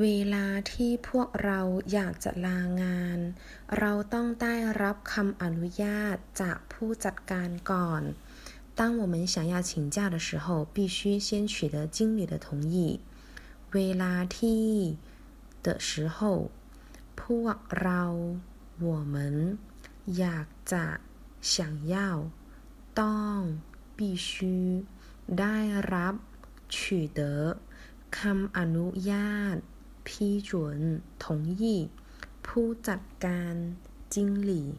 เวลาที่พวกเราอยากจะลางาน เราต้องได้รับคำอนุญาตจากผู้จัดการก่อน当我们想要请假的时候，必须先取得经理的同意。เวลาที่的时候พวกเรา我们อยากจะ想要ต้อง必须ได้รับ取得คำอนุญาต 批准同意ผู้จัดการ经理